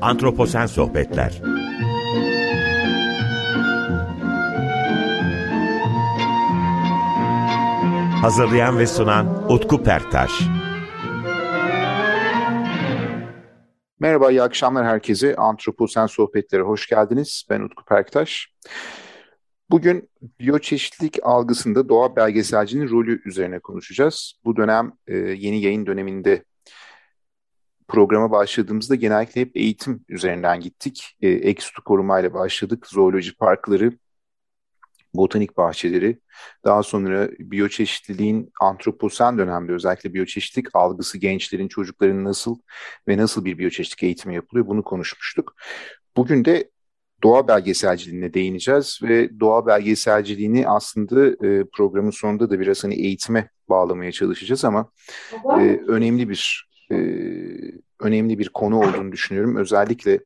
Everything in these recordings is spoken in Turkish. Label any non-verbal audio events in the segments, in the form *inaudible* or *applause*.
Antroposen Sohbetler Hazırlayan ve sunan Utku Perktaş Merhaba, iyi akşamlar herkese. Antroposen Sohbetlere hoş geldiniz. Ben Utku Perktaş. Bugün biyoçeşitlilik algısında doğa belgeselcinin rolü üzerine konuşacağız. Bu dönem e, yeni yayın döneminde programa başladığımızda genellikle hep eğitim üzerinden gittik. E, Ekstü korumayla başladık. Zooloji parkları, botanik bahçeleri, daha sonra biyoçeşitliliğin antroposen dönemde özellikle biyoçeşitlik algısı gençlerin, çocukların nasıl ve nasıl bir biyoçeşitlik eğitimi yapılıyor bunu konuşmuştuk. Bugün de doğa belgeselciliğine değineceğiz ve doğa belgeselciliğini aslında e, programın sonunda da biraz hani eğitime bağlamaya çalışacağız ama e, önemli bir e, önemli bir konu olduğunu düşünüyorum. Özellikle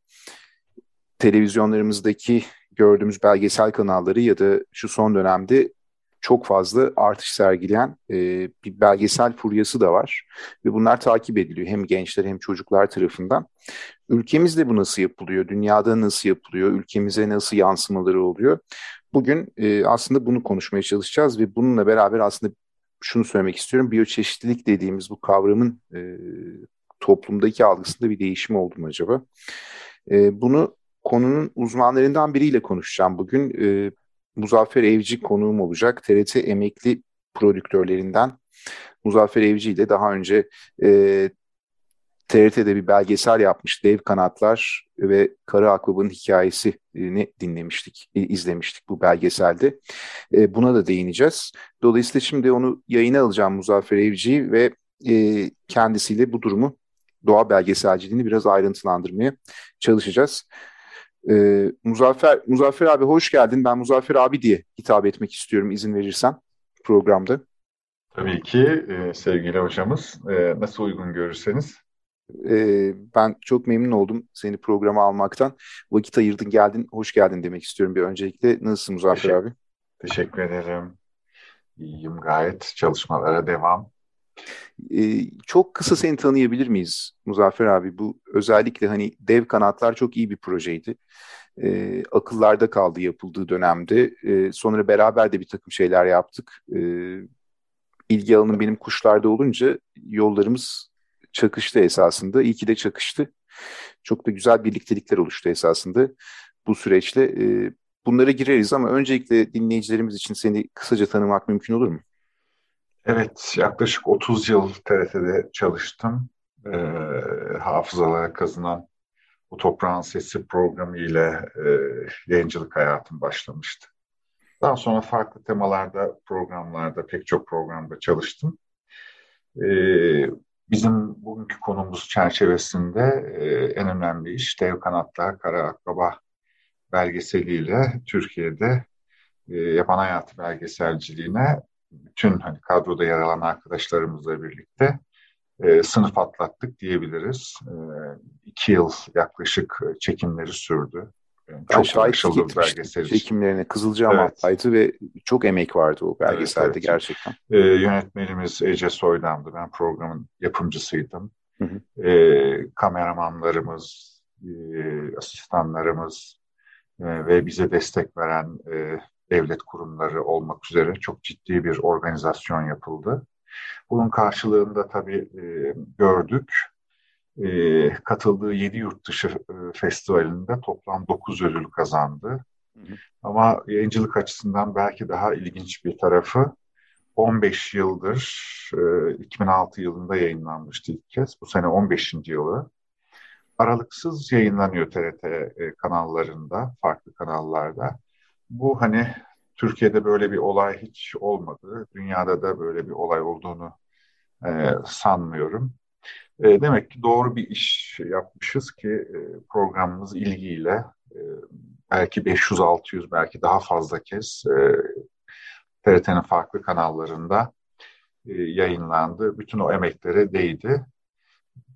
televizyonlarımızdaki gördüğümüz belgesel kanalları ya da şu son dönemde çok fazla artış sergileyen e, bir belgesel furyası da var. Ve bunlar takip ediliyor hem gençler hem çocuklar tarafından. Ülkemizde bu nasıl yapılıyor? Dünyada nasıl yapılıyor? Ülkemize nasıl yansımaları oluyor? Bugün e, aslında bunu konuşmaya çalışacağız ve bununla beraber aslında şunu söylemek istiyorum. Biyoçeşitlilik dediğimiz bu kavramın e, toplumdaki algısında bir değişim oldu mu acaba? E, bunu konunun uzmanlarından biriyle konuşacağım bugün. E, Muzaffer Evci konuğum olacak. TRT emekli prodüktörlerinden Muzaffer Evci ile daha önce e, TRT'de bir belgesel yapmış Dev Kanatlar ve Karı Akbaba'nın hikayesini dinlemiştik, izlemiştik bu belgeselde. E, buna da değineceğiz. Dolayısıyla şimdi onu yayına alacağım Muzaffer Evci'yi ve e, kendisiyle bu durumu doğa belgeselciliğini biraz ayrıntılandırmaya çalışacağız. E, Muzaffer, Muzaffer abi hoş geldin. Ben Muzaffer abi diye hitap etmek istiyorum izin verirsen programda. Tabii ki e, sevgili hocamız. E, nasıl uygun görürseniz. E, ben çok memnun oldum seni programa almaktan. Vakit ayırdın geldin. Hoş geldin demek istiyorum bir öncelikle. Nasılsın Muzaffer teşekkür, abi? Teşekkür ederim. İyiyim gayet. Çalışmalara devam. Ee, çok kısa seni tanıyabilir miyiz Muzaffer abi? Bu özellikle hani dev kanatlar çok iyi bir projeydi. Ee, akıllarda kaldı yapıldığı dönemde. Ee, sonra beraber de bir takım şeyler yaptık. Ee, ilgi alanım benim kuşlarda olunca yollarımız çakıştı esasında. İyi ki de çakıştı. Çok da güzel birliktelikler oluştu esasında bu süreçte. Ee, bunlara gireriz ama öncelikle dinleyicilerimiz için seni kısaca tanımak mümkün olur mu? Evet, yaklaşık 30 yıl TRT'de çalıştım. E, hafızalara kazınan bu toprağın sesi programı ile e, yayıncılık hayatım başlamıştı. Daha sonra farklı temalarda, programlarda, pek çok programda çalıştım. E, bizim bugünkü konumuz çerçevesinde e, en önemli iş Dev Kanatlar Kara Akbaba belgeseliyle Türkiye'de e, yaban hayatı belgeselciliğine bütün hani kadroda yer alan arkadaşlarımızla birlikte e, sınıf atlattık diyebiliriz. E, iki yıl yaklaşık çekimleri sürdü. Yani çok şahitlik etmiştim çekimlerine. Kızılcahamam'daydı evet. ve çok emek vardı o belgeselde evet, evet. gerçekten. E, yönetmenimiz Ece Soydan'dı. Ben programın yapımcısıydım. Hı hı. E, kameramanlarımız, e, asistanlarımız e, ve bize destek veren e, devlet kurumları olmak üzere çok ciddi bir organizasyon yapıldı. Bunun karşılığında tabii e, gördük. E, katıldığı 7 yurt dışı e, festivalinde toplam 9 ödül kazandı. Hı hı. Ama yayıncılık açısından belki daha ilginç bir tarafı 15 yıldır, e, 2006 yılında yayınlanmıştı ilk kez. Bu sene 15. yılı. Aralıksız yayınlanıyor TRT e, kanallarında, farklı kanallarda. Bu hani Türkiye'de böyle bir olay hiç olmadı. Dünyada da böyle bir olay olduğunu e, sanmıyorum. E, demek ki doğru bir iş yapmışız ki e, programımız ilgiyle e, belki 500-600 belki daha fazla kez e, TRT'nin farklı kanallarında e, yayınlandı. Bütün o emeklere değdi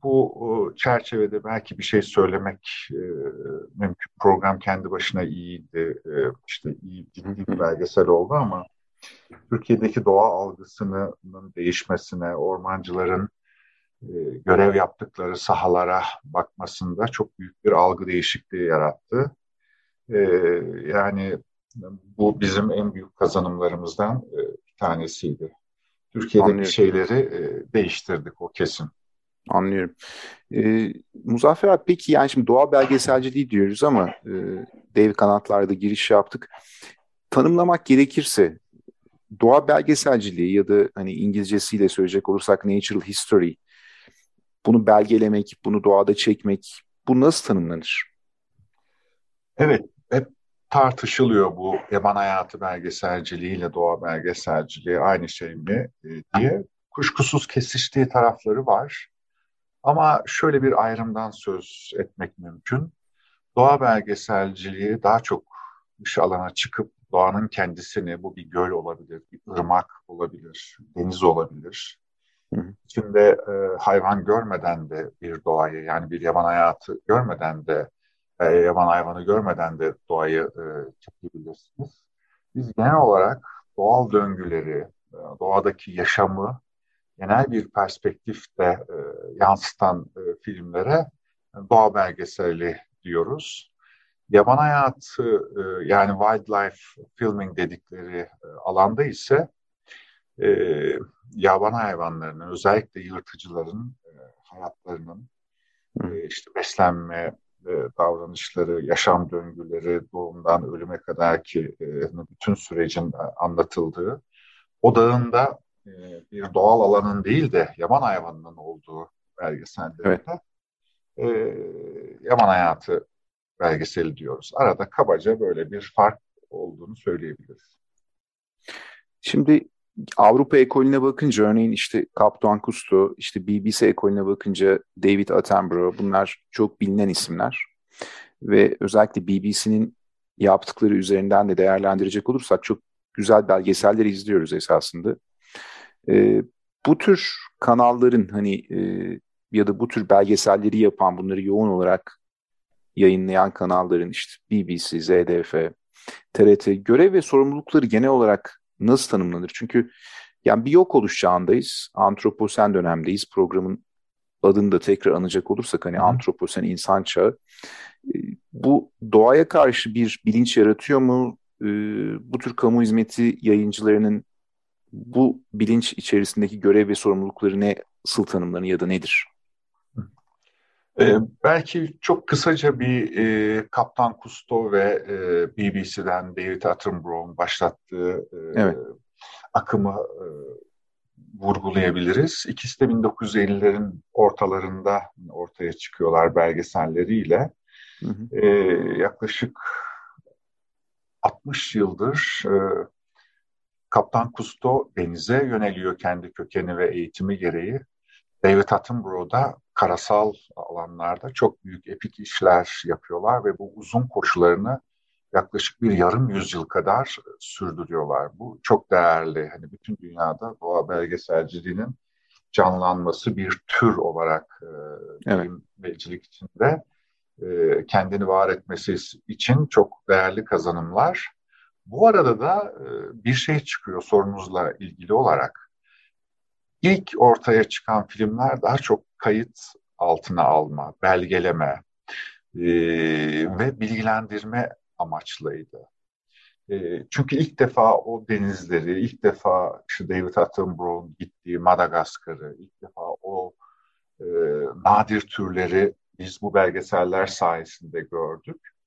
bu çerçevede belki bir şey söylemek e, mümkün. Program kendi başına iyiydi, e, işte iyi bir belgesel oldu ama Türkiye'deki doğa algısının değişmesine, ormancıların e, görev yaptıkları sahalara bakmasında çok büyük bir algı değişikliği yarattı. E, yani bu bizim en büyük kazanımlarımızdan e, bir tanesiydi. Türkiye'deki Anlıyorum. şeyleri e, değiştirdik o kesin. Anlıyorum. Ee, Muzaffer abi peki yani şimdi doğa belgeselciliği diyoruz ama e, dev kanatlarda giriş yaptık. Tanımlamak gerekirse doğa belgeselciliği ya da hani İngilizcesiyle söyleyecek olursak natural history bunu belgelemek, bunu doğada çekmek bu nasıl tanımlanır? Evet, hep tartışılıyor bu yaban hayatı belgeselciliği ile doğa belgeselciliği aynı şey mi e, diye. Kuşkusuz kesiştiği tarafları var. Ama şöyle bir ayrımdan söz etmek mümkün. Doğa belgeselciliği daha çok dış alana çıkıp doğanın kendisini, bu bir göl olabilir, bir ırmak olabilir, deniz olabilir. Hı hı. İçinde e, hayvan görmeden de bir doğayı, yani bir yaban hayatı görmeden de, e, yaban hayvanı görmeden de doğayı e, çekebilirsiniz. Biz genel olarak doğal döngüleri, e, doğadaki yaşamı genel bir perspektifte e, yansıtan e, filmlere doğa belgeseli diyoruz. Yaban hayatı e, yani wildlife filming dedikleri e, alanda ise e, yaban hayvanlarının özellikle yırtıcıların e, hayatlarının e, işte beslenme e, davranışları, yaşam döngüleri doğumdan ölüme kadar ki e, bütün sürecin anlatıldığı odağında e, bir doğal alanın değil de yaban hayvanının olduğu belgesellerinde evet. e, yaban hayatı belgeseli diyoruz. Arada kabaca böyle bir fark olduğunu söyleyebiliriz. Şimdi Avrupa ekolüne bakınca örneğin işte Kaptan Cousteau, işte BBC ekolüne bakınca David Attenborough bunlar çok bilinen isimler. Ve özellikle BBC'nin yaptıkları üzerinden de değerlendirecek olursak çok güzel belgeseller izliyoruz esasında. Ee, bu tür kanalların hani e, ya da bu tür belgeselleri yapan bunları yoğun olarak yayınlayan kanalların işte BBC, ZDF, TRT görev ve sorumlulukları genel olarak nasıl tanımlanır? Çünkü yani bir yok oluş çağındayız. Antroposen dönemdeyiz. Programın adını da tekrar anacak olursak hani antroposen insan çağı. Ee, bu doğaya karşı bir bilinç yaratıyor mu? Ee, bu tür kamu hizmeti yayıncılarının bu bilinç içerisindeki görev ve sorumlulukları ne, nasıl tanımlanır ya da nedir? Ee, belki çok kısaca bir e, Kaptan Kusto ve e, BBC'den David Attenborough'un başlattığı e, evet. akımı e, vurgulayabiliriz. İkisi de 1950'lerin ortalarında ortaya çıkıyorlar belgeselleriyle. Hı hı. E, yaklaşık 60 yıldır e, Kaptan Kusto denize yöneliyor kendi kökeni ve eğitimi gereği. David Attenborough da karasal alanlarda çok büyük epik işler yapıyorlar ve bu uzun koşularını yaklaşık bir yarım yüzyıl kadar sürdürüyorlar. Bu çok değerli. Hani bütün dünyada doğa belgeselciliğinin canlanması bir tür olarak e, evet. bilimcilik içinde e, kendini var etmesi için çok değerli kazanımlar. Bu arada da e, bir şey çıkıyor sorunuzla ilgili olarak. İlk ortaya çıkan filmler daha çok kayıt altına alma, belgeleme e, ve bilgilendirme amaçlıydı. E, çünkü ilk defa o denizleri, ilk defa işte David Attenborough'un gittiği Madagaskar'ı, ilk defa o e, nadir türleri biz bu belgeseller sayesinde gördük.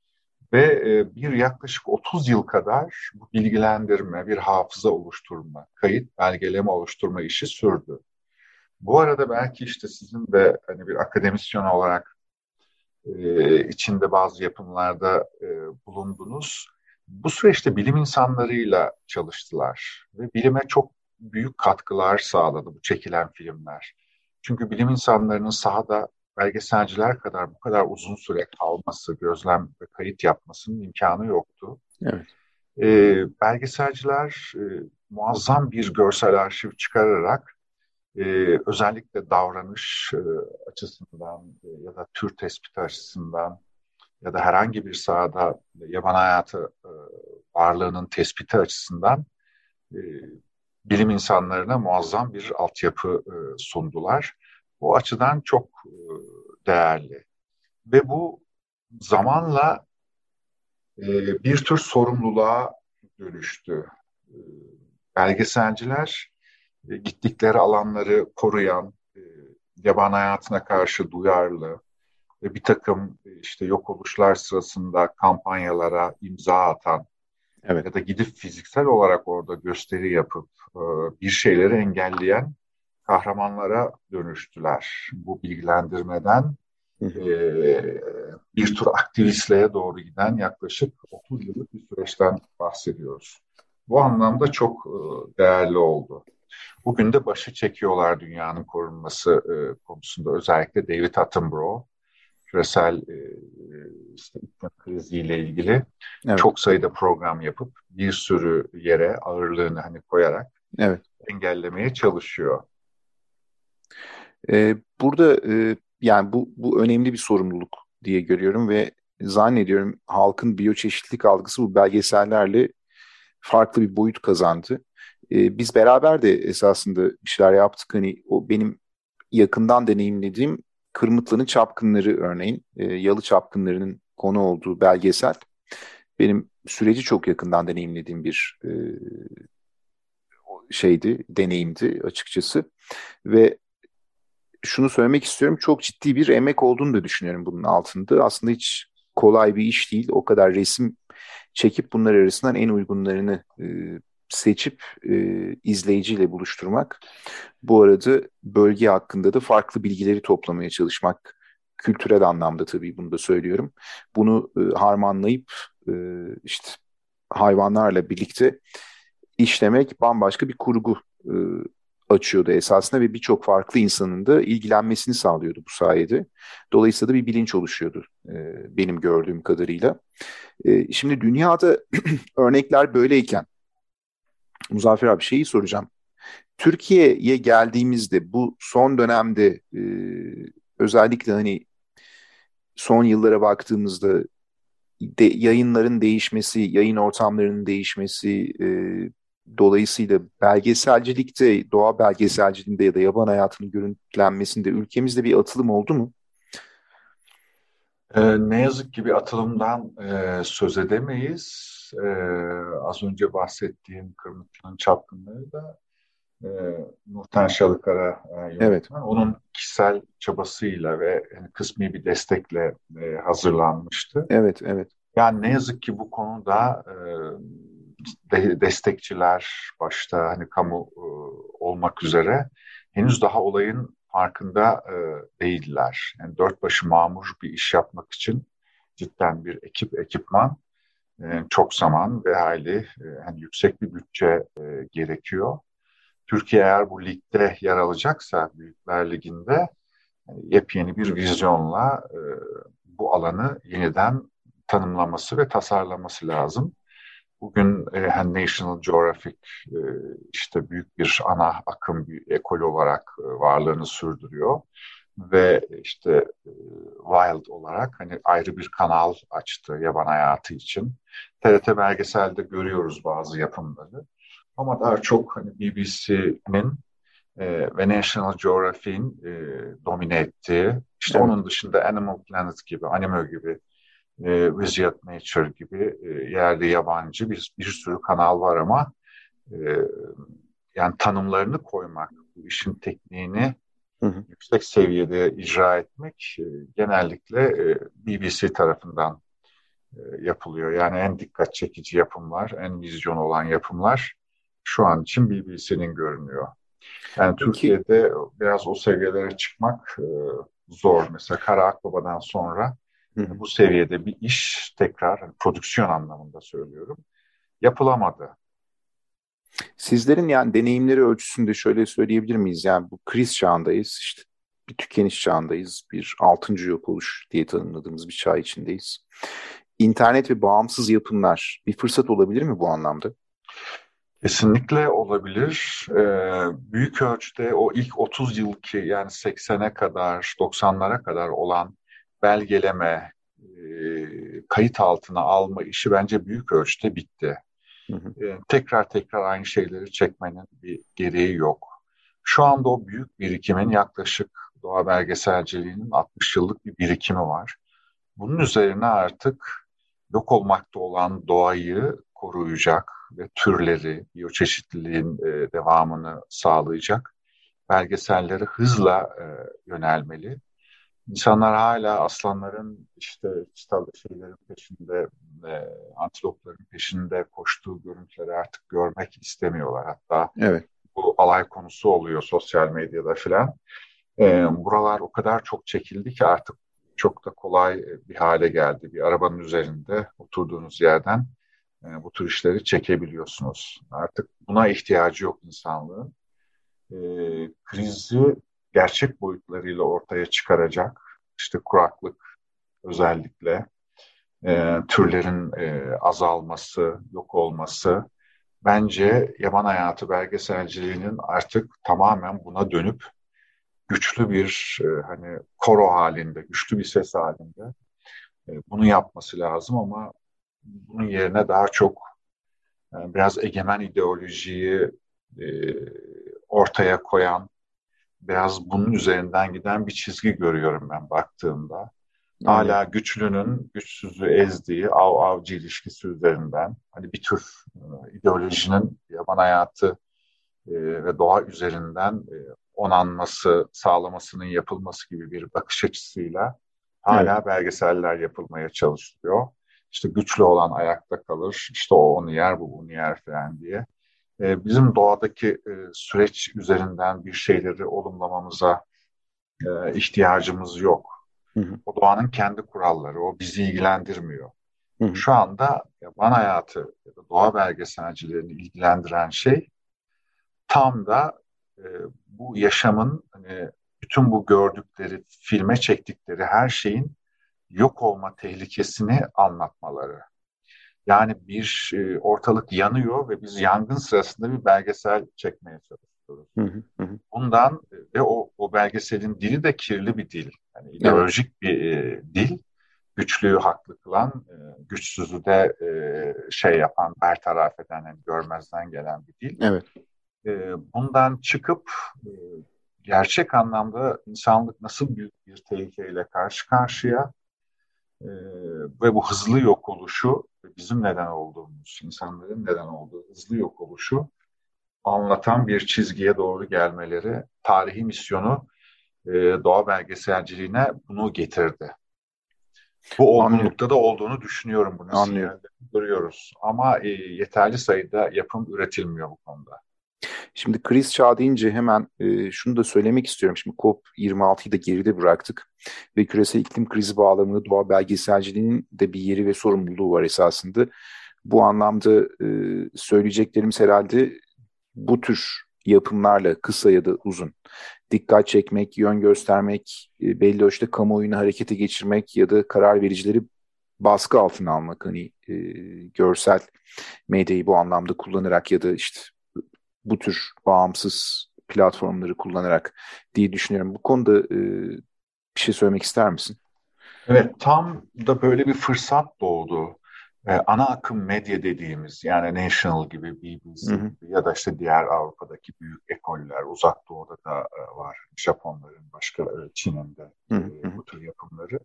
Ve e, bir yaklaşık 30 yıl kadar bu bilgilendirme, bir hafıza oluşturma, kayıt, belgeleme oluşturma işi sürdü. Bu arada belki işte sizin de hani bir akademisyen olarak e, içinde bazı yapımlarda e, bulundunuz. Bu süreçte bilim insanlarıyla çalıştılar ve bilime çok büyük katkılar sağladı bu çekilen filmler. Çünkü bilim insanlarının sahada belgeselciler kadar bu kadar uzun süre kalması, gözlem ve kayıt yapmasının imkanı yoktu. Evet. E, belgeselciler e, muazzam bir görsel arşiv çıkararak e, özellikle davranış e, açısından e, ya da tür tespiti açısından ya da herhangi bir sahada yaban hayatı e, varlığının tespiti açısından e, bilim insanlarına muazzam bir altyapı e, sundular. O açıdan çok e, değerli. Ve bu zamanla e, bir tür sorumluluğa dönüştü. E, belgeselciler gittikleri alanları koruyan, yaban hayatına karşı duyarlı ve bir takım işte yok oluşlar sırasında kampanyalara imza atan evet. ya da gidip fiziksel olarak orada gösteri yapıp bir şeyleri engelleyen kahramanlara dönüştüler. Bu bilgilendirmeden e, bir tür aktivistliğe doğru giden yaklaşık 30 yıllık bir süreçten bahsediyoruz. Bu anlamda çok değerli oldu. Bugün de başı çekiyorlar dünyanın korunması e, konusunda. Özellikle David Attenborough küresel e, işte iklim kriziyle ilgili evet. çok sayıda program yapıp bir sürü yere ağırlığını hani koyarak evet. engellemeye çalışıyor. Ee, burada e, yani bu, bu önemli bir sorumluluk diye görüyorum ve zannediyorum halkın biyoçeşitlilik algısı bu belgesellerle farklı bir boyut kazandı. Ee, biz beraber de esasında bir şeyler yaptık. Hani o benim yakından deneyimlediğim Kırmıtlı'nın çapkınları örneğin, e, Yalı çapkınlarının konu olduğu belgesel. Benim süreci çok yakından deneyimlediğim bir e, şeydi, deneyimdi açıkçası. Ve şunu söylemek istiyorum. Çok ciddi bir emek olduğunu da düşünüyorum bunun altında. Aslında hiç kolay bir iş değil. O kadar resim çekip bunlar arasından en uygunlarını e, seçip e, izleyiciyle buluşturmak. Bu arada bölge hakkında da farklı bilgileri toplamaya çalışmak. Kültürel anlamda tabii bunu da söylüyorum. Bunu e, harmanlayıp e, işte hayvanlarla birlikte işlemek bambaşka bir kurgu e, açıyordu esasında ve birçok farklı insanın da ilgilenmesini sağlıyordu bu sayede. Dolayısıyla da bir bilinç oluşuyordu e, benim gördüğüm kadarıyla. E, şimdi dünyada *clears throat* örnekler böyleyken Muzaffer abi şeyi soracağım. Türkiye'ye geldiğimizde bu son dönemde e, özellikle hani son yıllara baktığımızda de, yayınların değişmesi, yayın ortamlarının değişmesi, e, Dolayısıyla belgeselcilikte, doğa belgeselciliğinde ya da yaban hayatının görüntülenmesinde ülkemizde bir atılım oldu mu? Ee, ne yazık ki bir atılımdan e, söz edemeyiz. E, az önce bahsettiğim Kırmızı'nın çapkınları da e, Nurten Şalıkara e, evet. onun kişisel çabasıyla ve yani kısmi bir destekle e, hazırlanmıştı. Evet, evet. Yani ne yazık ki bu konuda e, de, destekçiler başta hani kamu e, olmak üzere henüz daha olayın farkında e, değiller. Yani dört başı mamur bir iş yapmak için cidden bir ekip ekipman e, çok zaman ve hayli e, yani yüksek bir bütçe e, gerekiyor. Türkiye eğer bu ligde yer alacaksa Büyükler Ligi'nde e, yepyeni bir vizyonla e, bu alanı yeniden tanımlaması ve tasarlaması lazım. Bugün e, National Geographic e, işte büyük bir ana akım bir ekol olarak e, varlığını sürdürüyor ve işte e, Wild olarak hani ayrı bir kanal açtı yaban hayatı için. TRT belgeselde görüyoruz bazı yapımları ama daha çok hani BBC'nin e, ve National Geographic'in e, domine ettiği işte evet. onun dışında Animal Planet gibi, Anime gibi e, Visit Nature gibi e, yerli yabancı bir, bir sürü kanal var ama e, yani tanımlarını koymak, bu işin tekniğini hı hı. yüksek seviyede icra etmek e, genellikle e, BBC tarafından e, yapılıyor. Yani en dikkat çekici yapımlar, en vizyon olan yapımlar şu an için BBC'nin görünüyor. Yani Peki. Türkiye'de biraz o seviyelere çıkmak e, zor. Mesela Kara Akbaba'dan sonra Hı. Bu seviyede bir iş tekrar prodüksiyon anlamında söylüyorum yapılamadı. Sizlerin yani deneyimleri ölçüsünde şöyle söyleyebilir miyiz? Yani bu kriz çağındayız, işte bir tükeniş çağındayız, bir altıncı yok oluş diye tanımladığımız bir çağ içindeyiz. İnternet ve bağımsız yapımlar bir fırsat olabilir mi bu anlamda? Kesinlikle olabilir. Ee, büyük ölçüde o ilk 30 yıl ki yani 80'e kadar, 90'lara kadar olan belgeleme, kayıt altına alma işi bence büyük ölçüde bitti. Hı hı. Tekrar tekrar aynı şeyleri çekmenin bir gereği yok. Şu anda o büyük birikimin yaklaşık doğa belgeselciliğinin 60 yıllık bir birikimi var. Bunun üzerine artık yok olmakta olan doğayı koruyacak ve türleri, biyoçeşitliliğin devamını sağlayacak belgesellere hızla yönelmeli. İnsanlar hala aslanların işte şeylerin peşinde, e, antilopların peşinde koştuğu görüntüleri artık görmek istemiyorlar. Hatta evet. bu alay konusu oluyor sosyal medyada filan. E, buralar o kadar çok çekildi ki artık çok da kolay bir hale geldi. Bir arabanın üzerinde oturduğunuz yerden e, bu tür işleri çekebiliyorsunuz. Artık buna ihtiyacı yok insanlığın. E, krizi gerçek boyutlarıyla ortaya çıkaracak, işte kuraklık özellikle, e, türlerin e, azalması, yok olması, bence yaban hayatı belgeselciliğinin artık tamamen buna dönüp güçlü bir e, hani koro halinde, güçlü bir ses halinde e, bunu yapması lazım ama bunun yerine daha çok e, biraz egemen ideolojiyi e, ortaya koyan, biraz bunun üzerinden giden bir çizgi görüyorum ben baktığımda. Hala güçlünün güçsüzü ezdiği av avcı ilişkisi üzerinden hani bir tür e, ideolojinin yaban hayatı e, ve doğa üzerinden e, onanması, sağlamasının yapılması gibi bir bakış açısıyla hala evet. belgeseller yapılmaya çalışılıyor. İşte güçlü olan ayakta kalır, işte o onu yer, bu bunu yer falan diye. Ee, bizim doğadaki e, süreç üzerinden bir şeyleri olumlamamıza e, ihtiyacımız yok. Hı hı. O doğanın kendi kuralları, o bizi ilgilendirmiyor. Hı hı. Şu anda yaban hayatı ya da doğa belgeselcilerini ilgilendiren şey tam da e, bu yaşamın hani bütün bu gördükleri, filme çektikleri her şeyin yok olma tehlikesini anlatmaları. Yani bir e, ortalık yanıyor ve biz yangın sırasında bir belgesel çekmeye çalışıyoruz. Hı hı Bundan e, ve o, o belgeselin dili de kirli bir dil. Yani ideolojik evet. bir e, dil. Güçlüyü haklı kılan, e, güçsüzü de e, şey yapan, bertaraf eden, yani görmezden gelen bir dil. Evet. E, bundan çıkıp e, gerçek anlamda insanlık nasıl büyük bir tehlikeyle karşı karşıya e, ve bu hızlı yok oluşu bizim neden olduğumuz, insanların neden olduğu hızlı yok oluşu anlatan bir çizgiye doğru gelmeleri tarihi misyonu e, doğa belgeselciliğine bunu getirdi. Bu olgunlukta da olduğunu düşünüyorum bunu. Anlıyorum. Duruyoruz. Ama e, yeterli sayıda yapım üretilmiyor bu konuda. Şimdi kriz çağı deyince hemen e, şunu da söylemek istiyorum. Şimdi COP26'yı da geride bıraktık ve küresel iklim krizi bağlamında doğa belgeselciliğinin de bir yeri ve sorumluluğu var esasında. Bu anlamda e, söyleyeceklerimiz herhalde bu tür yapımlarla kısa ya da uzun dikkat çekmek, yön göstermek, e, belli ölçüde kamuoyunu harekete geçirmek ya da karar vericileri baskı altına almak hani e, görsel medyayı bu anlamda kullanarak ya da işte bu tür bağımsız platformları kullanarak diye düşünüyorum. Bu konuda e, bir şey söylemek ister misin? Evet, tam da böyle bir fırsat doğdu. Ee, ana akım medya dediğimiz yani National gibi, BBC hı hı. gibi ya da işte diğer Avrupa'daki büyük ekoller, uzak doğuda da e, var. Japonların, başka e, Çin'in de e, bu tür yapımları.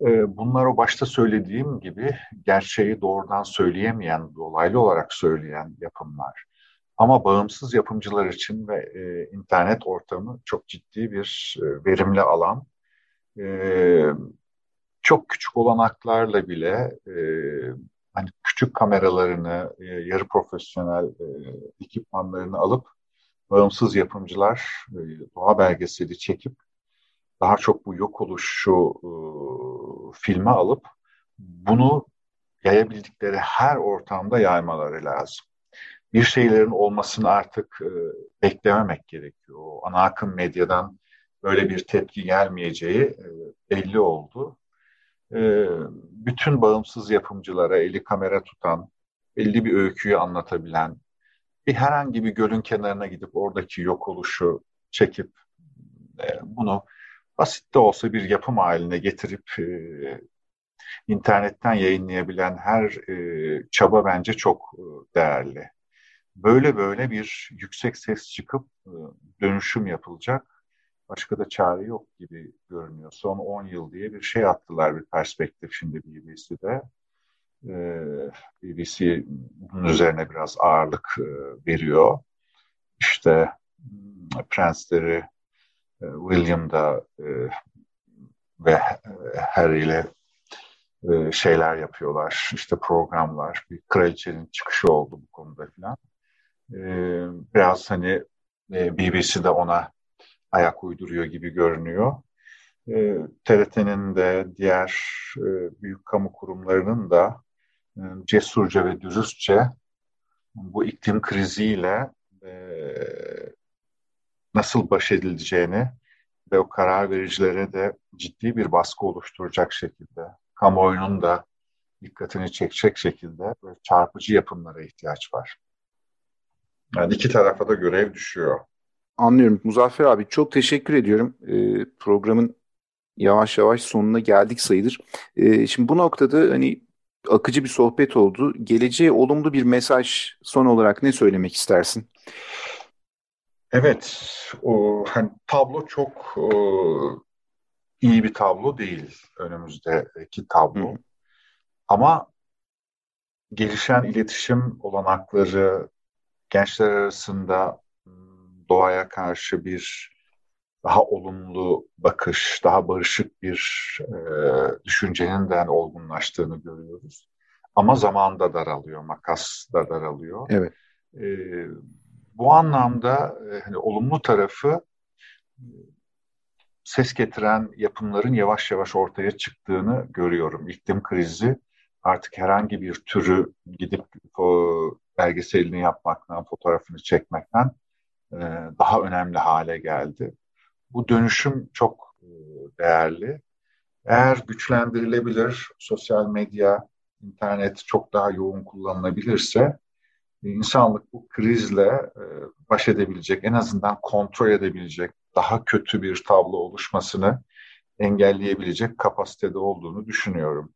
E, bunlar o başta söylediğim gibi gerçeği doğrudan söyleyemeyen, dolaylı olarak söyleyen yapımlar. Ama bağımsız yapımcılar için ve e, internet ortamı çok ciddi bir e, verimli alan. E, çok küçük olanaklarla bile e, hani küçük kameralarını, e, yarı profesyonel e, ekipmanlarını alıp bağımsız yapımcılar e, doğa belgeseli çekip daha çok bu yok oluşu e, filme alıp bunu yayabildikleri her ortamda yaymaları lazım bir şeylerin olmasını artık e, beklememek gerekiyor. O ana akım medyadan böyle bir tepki gelmeyeceği e, belli oldu. E, bütün bağımsız yapımcılara eli kamera tutan, belli bir öyküyü anlatabilen, bir herhangi bir gölün kenarına gidip oradaki yok oluşu çekip e, bunu basit de olsa bir yapım haline getirip e, internetten yayınlayabilen her e, çaba bence çok e, değerli böyle böyle bir yüksek ses çıkıp e, dönüşüm yapılacak. başka da çare yok gibi görünüyor. Son 10 yıl diye bir şey attılar bir perspektif şimdi BBC'de. Ee, BBC bunun üzerine biraz ağırlık e, veriyor. İşte hmm, prensleri e, William da e, ve Harry ile şeyler yapıyorlar. İşte programlar. Bir kraliçenin çıkışı oldu bu konuda filan. Biraz hani BBC de ona ayak uyduruyor gibi görünüyor. TRT'nin de diğer büyük kamu kurumlarının da e, cesurca ve dürüstçe bu iklim kriziyle e, nasıl baş edileceğini ve o karar vericilere de ciddi bir baskı oluşturacak şekilde, kamuoyunun da dikkatini çekecek şekilde çarpıcı yapımlara ihtiyaç var. Yani iki tarafa da görev düşüyor. Anlıyorum. Muzaffer abi çok teşekkür ediyorum. Ee, programın yavaş yavaş sonuna geldik sayılır. Ee, şimdi bu noktada hani akıcı bir sohbet oldu. Geleceğe olumlu bir mesaj son olarak ne söylemek istersin? Evet, o hani tablo çok o, iyi bir tablo değil önümüzdeki tablo. Hı. Ama gelişen iletişim olanakları gençler arasında doğaya karşı bir daha olumlu bakış, daha barışık bir e, düşüncenin de olgunlaştığını görüyoruz. Ama zaman da daralıyor, makas da daralıyor. Evet. E, bu anlamda hani olumlu tarafı ses getiren yapımların yavaş yavaş ortaya çıktığını görüyorum. İklim krizi artık herhangi bir türü gidip o belgeselini yapmaktan, fotoğrafını çekmekten e, daha önemli hale geldi. Bu dönüşüm çok e, değerli. Eğer güçlendirilebilir, sosyal medya, internet çok daha yoğun kullanılabilirse insanlık bu krizle e, baş edebilecek, en azından kontrol edebilecek, daha kötü bir tablo oluşmasını engelleyebilecek kapasitede olduğunu düşünüyorum.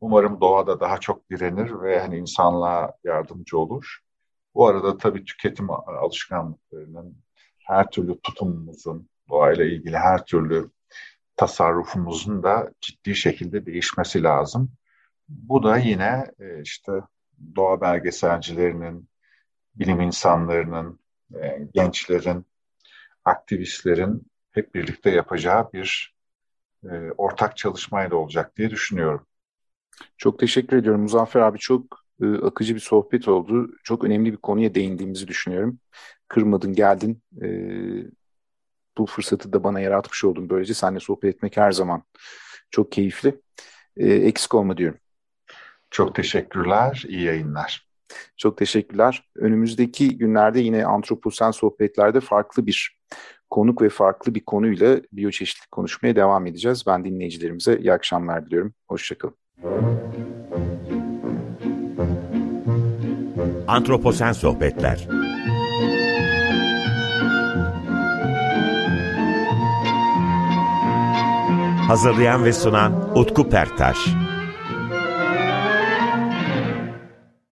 Umarım doğada daha çok direnir ve hani insanlığa yardımcı olur. Bu arada tabii tüketim alışkanlıklarının, her türlü tutumumuzun, doğayla ilgili her türlü tasarrufumuzun da ciddi şekilde değişmesi lazım. Bu da yine e, işte doğa belgeselcilerinin, bilim insanlarının, e, gençlerin, aktivistlerin hep birlikte yapacağı bir e, ortak çalışmayla olacak diye düşünüyorum. Çok teşekkür ediyorum Muzaffer abi. Çok akıcı bir sohbet oldu. Çok önemli bir konuya değindiğimizi düşünüyorum. Kırmadın, geldin bu fırsatı da bana yaratmış oldun. Böylece seninle sohbet etmek her zaman çok keyifli. E, eksik olma diyorum. Çok teşekkürler, iyi yayınlar. Çok teşekkürler. Önümüzdeki günlerde yine antroposen sohbetlerde farklı bir konuk ve farklı bir konuyla biyoçeşitlik konuşmaya devam edeceğiz. Ben dinleyicilerimize iyi akşamlar diliyorum. Hoşçakalın. Antroposen Sohbetler. Hazırlayan ve sunan Utku Perktaş